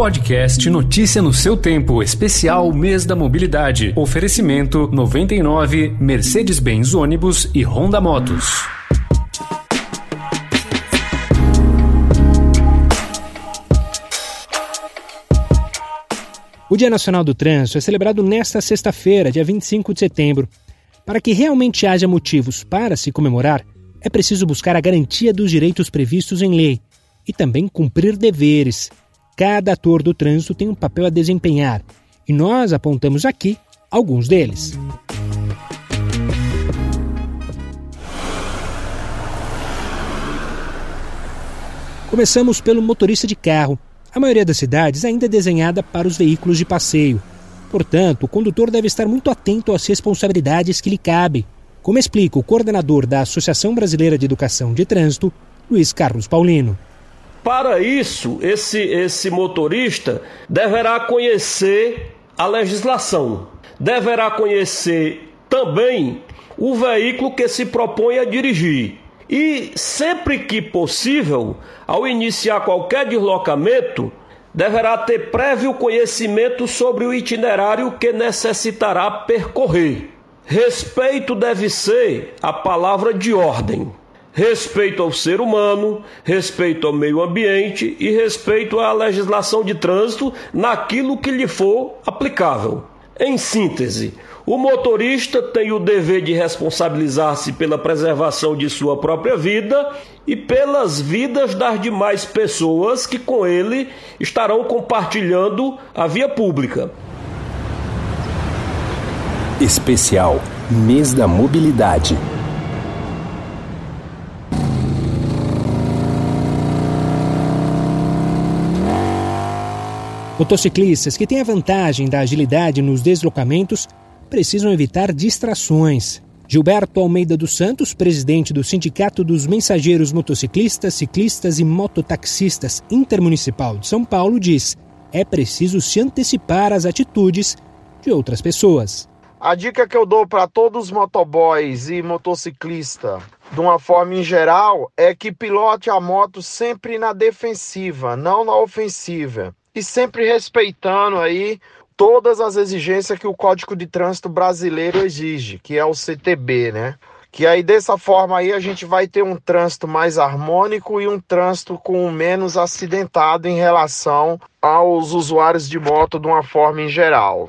Podcast Notícia no seu tempo, especial Mês da Mobilidade. Oferecimento 99 Mercedes-Benz ônibus e Honda Motos. O Dia Nacional do Trânsito é celebrado nesta sexta-feira, dia 25 de setembro. Para que realmente haja motivos para se comemorar, é preciso buscar a garantia dos direitos previstos em lei e também cumprir deveres. Cada ator do trânsito tem um papel a desempenhar e nós apontamos aqui alguns deles. Começamos pelo motorista de carro. A maioria das cidades ainda é desenhada para os veículos de passeio. Portanto, o condutor deve estar muito atento às responsabilidades que lhe cabem, como explica o coordenador da Associação Brasileira de Educação de Trânsito, Luiz Carlos Paulino. Para isso, esse, esse motorista deverá conhecer a legislação, deverá conhecer também o veículo que se propõe a dirigir. E sempre que possível, ao iniciar qualquer deslocamento, deverá ter prévio conhecimento sobre o itinerário que necessitará percorrer. Respeito deve ser a palavra de ordem respeito ao ser humano, respeito ao meio ambiente e respeito à legislação de trânsito naquilo que lhe for aplicável. Em síntese, o motorista tem o dever de responsabilizar-se pela preservação de sua própria vida e pelas vidas das demais pessoas que com ele estarão compartilhando a via pública. Especial Mês da Mobilidade. Motociclistas que têm a vantagem da agilidade nos deslocamentos precisam evitar distrações. Gilberto Almeida dos Santos, presidente do Sindicato dos Mensageiros Motociclistas, Ciclistas e Mototaxistas Intermunicipal de São Paulo, diz: é preciso se antecipar às atitudes de outras pessoas. A dica que eu dou para todos os motoboys e motociclistas, de uma forma em geral, é que pilote a moto sempre na defensiva, não na ofensiva e sempre respeitando aí todas as exigências que o Código de Trânsito Brasileiro exige, que é o CTB, né? Que aí dessa forma aí a gente vai ter um trânsito mais harmônico e um trânsito com menos acidentado em relação aos usuários de moto de uma forma em geral.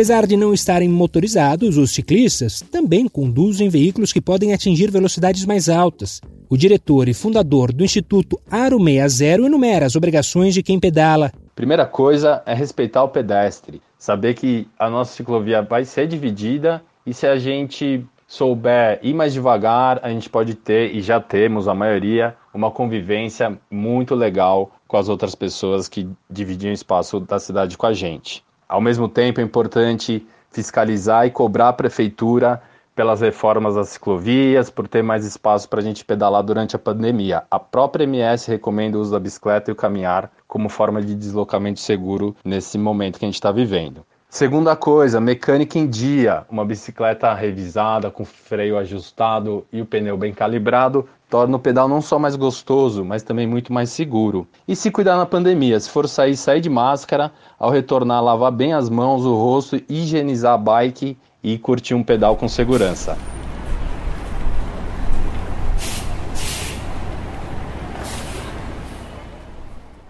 Apesar de não estarem motorizados, os ciclistas também conduzem veículos que podem atingir velocidades mais altas. O diretor e fundador do Instituto Aro 60 enumera as obrigações de quem pedala. Primeira coisa é respeitar o pedestre, saber que a nossa ciclovia vai ser dividida e se a gente souber ir mais devagar, a gente pode ter, e já temos a maioria, uma convivência muito legal com as outras pessoas que dividiam o espaço da cidade com a gente. Ao mesmo tempo, é importante fiscalizar e cobrar a prefeitura pelas reformas das ciclovias, por ter mais espaço para a gente pedalar durante a pandemia. A própria MS recomenda o uso da bicicleta e o caminhar como forma de deslocamento seguro nesse momento que a gente está vivendo. Segunda coisa, mecânica em dia. Uma bicicleta revisada, com freio ajustado e o pneu bem calibrado, torna o pedal não só mais gostoso, mas também muito mais seguro. E se cuidar na pandemia, se for sair, sair de máscara, ao retornar, lavar bem as mãos, o rosto, higienizar a bike e curtir um pedal com segurança.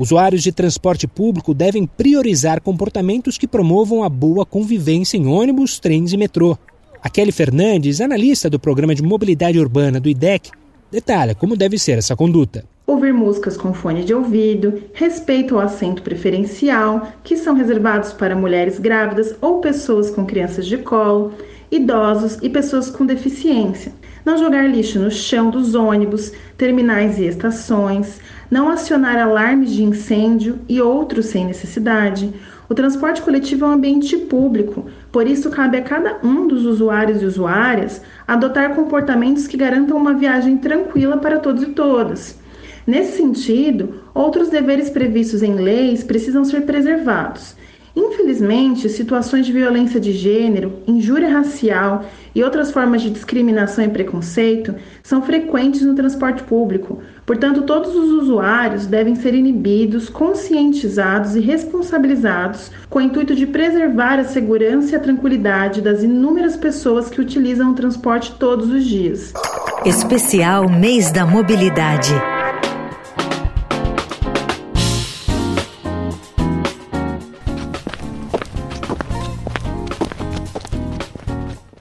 Usuários de transporte público devem priorizar comportamentos que promovam a boa convivência em ônibus, trens e metrô. A Kelly Fernandes, analista do Programa de Mobilidade Urbana do IDEC, detalha como deve ser essa conduta. Ouvir músicas com fone de ouvido, respeito ao assento preferencial, que são reservados para mulheres grávidas ou pessoas com crianças de colo, idosos e pessoas com deficiência. Não jogar lixo no chão dos ônibus, terminais e estações, não acionar alarmes de incêndio e outros sem necessidade. O transporte coletivo é um ambiente público, por isso cabe a cada um dos usuários e usuárias adotar comportamentos que garantam uma viagem tranquila para todos e todas. Nesse sentido, outros deveres previstos em leis precisam ser preservados. Infelizmente, situações de violência de gênero, injúria racial e outras formas de discriminação e preconceito são frequentes no transporte público. Portanto, todos os usuários devem ser inibidos, conscientizados e responsabilizados com o intuito de preservar a segurança e a tranquilidade das inúmeras pessoas que utilizam o transporte todos os dias. Especial Mês da Mobilidade.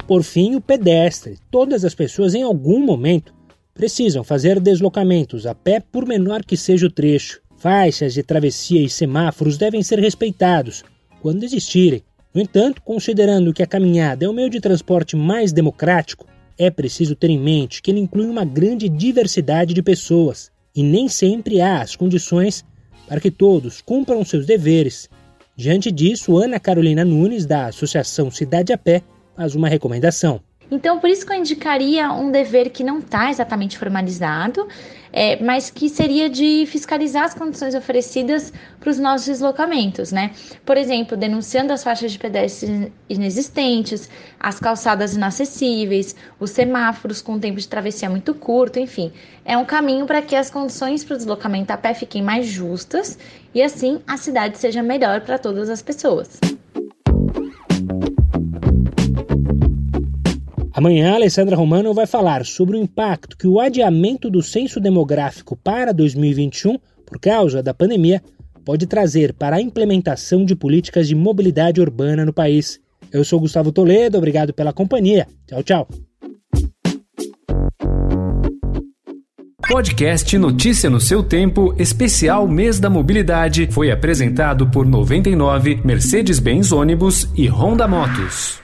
Por fim, o pedestre. Todas as pessoas, em algum momento, precisam fazer deslocamentos a pé, por menor que seja o trecho. Faixas de travessia e semáforos devem ser respeitados quando existirem. No entanto, considerando que a caminhada é o meio de transporte mais democrático, é preciso ter em mente que ele inclui uma grande diversidade de pessoas e nem sempre há as condições para que todos cumpram seus deveres. Diante disso, Ana Carolina Nunes, da Associação Cidade a Pé, faz uma recomendação. Então, por isso que eu indicaria um dever que não está exatamente formalizado, é, mas que seria de fiscalizar as condições oferecidas para os nossos deslocamentos, né? Por exemplo, denunciando as faixas de pedestres inexistentes, as calçadas inacessíveis, os semáforos com tempo de travessia muito curto, enfim. É um caminho para que as condições para o deslocamento a pé fiquem mais justas e assim a cidade seja melhor para todas as pessoas. Amanhã, Alessandra Romano vai falar sobre o impacto que o adiamento do censo demográfico para 2021, por causa da pandemia, pode trazer para a implementação de políticas de mobilidade urbana no país. Eu sou Gustavo Toledo, obrigado pela companhia. Tchau, tchau. Podcast Notícia no seu tempo, especial Mês da Mobilidade, foi apresentado por 99, Mercedes-Benz Ônibus e Honda Motos.